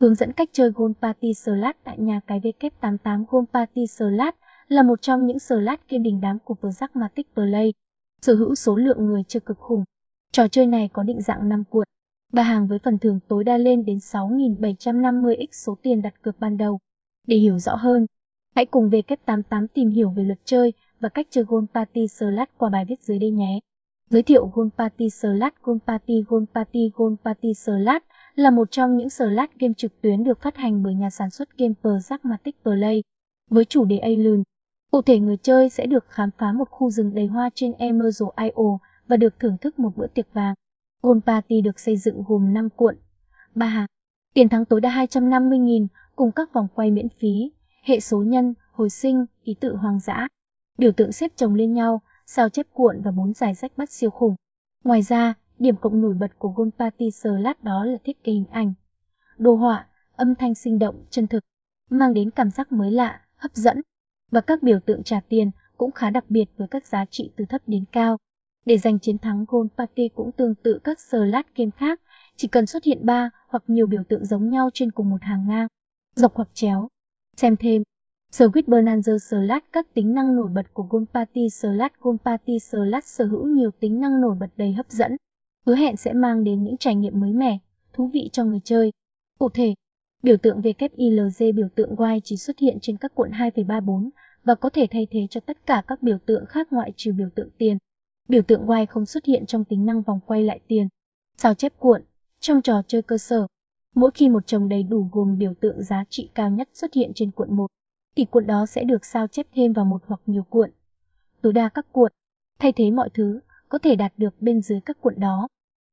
Hướng dẫn cách chơi Gold Party Slot tại nhà cái W88 Gold Party Slot là một trong những slot game đình đám của Pragmatic Play, sở hữu số lượng người chơi cực khủng. Trò chơi này có định dạng 5 cuộn, ba hàng với phần thưởng tối đa lên đến 6.750x số tiền đặt cược ban đầu. Để hiểu rõ hơn, hãy cùng W88 tìm hiểu về luật chơi và cách chơi Gold Party Slot qua bài viết dưới đây nhé. Giới thiệu Gold Party Slot Gold Party Gold Party Gold Party Slot là một trong những sở lát game trực tuyến được phát hành bởi nhà sản xuất game Pragmatic Play với chủ đề Alien. Cụ thể người chơi sẽ được khám phá một khu rừng đầy hoa trên Emerald.io và được thưởng thức một bữa tiệc vàng. Gold Party được xây dựng gồm 5 cuộn, 3 tiền thắng tối đa 250.000 cùng các vòng quay miễn phí, hệ số nhân, hồi sinh, ký tự hoang dã, biểu tượng xếp chồng lên nhau, sao chép cuộn và bốn giải rách bắt siêu khủng. Ngoài ra, điểm cộng nổi bật của Gold Party Slot đó là thiết kế hình ảnh, đồ họa, âm thanh sinh động, chân thực, mang đến cảm giác mới lạ, hấp dẫn. Và các biểu tượng trả tiền cũng khá đặc biệt với các giá trị từ thấp đến cao. Để giành chiến thắng Gold Party cũng tương tự các slot game khác, chỉ cần xuất hiện 3 hoặc nhiều biểu tượng giống nhau trên cùng một hàng ngang, dọc hoặc chéo. Xem thêm. Squid Bonanza lát Các tính năng nổi bật của Gold Party Slot Gold Party lát sở hữu nhiều tính năng nổi bật đầy hấp dẫn, hứa hẹn sẽ mang đến những trải nghiệm mới mẻ, thú vị cho người chơi. Cụ thể, biểu tượng WILG biểu tượng Y chỉ xuất hiện trên các cuộn 2,34 và có thể thay thế cho tất cả các biểu tượng khác ngoại trừ biểu tượng tiền. Biểu tượng Y không xuất hiện trong tính năng vòng quay lại tiền. Sao chép cuộn Trong trò chơi cơ sở, mỗi khi một chồng đầy đủ gồm biểu tượng giá trị cao nhất xuất hiện trên cuộn 1, thì cuộn đó sẽ được sao chép thêm vào một hoặc nhiều cuộn. Tối đa các cuộn, thay thế mọi thứ, có thể đạt được bên dưới các cuộn đó.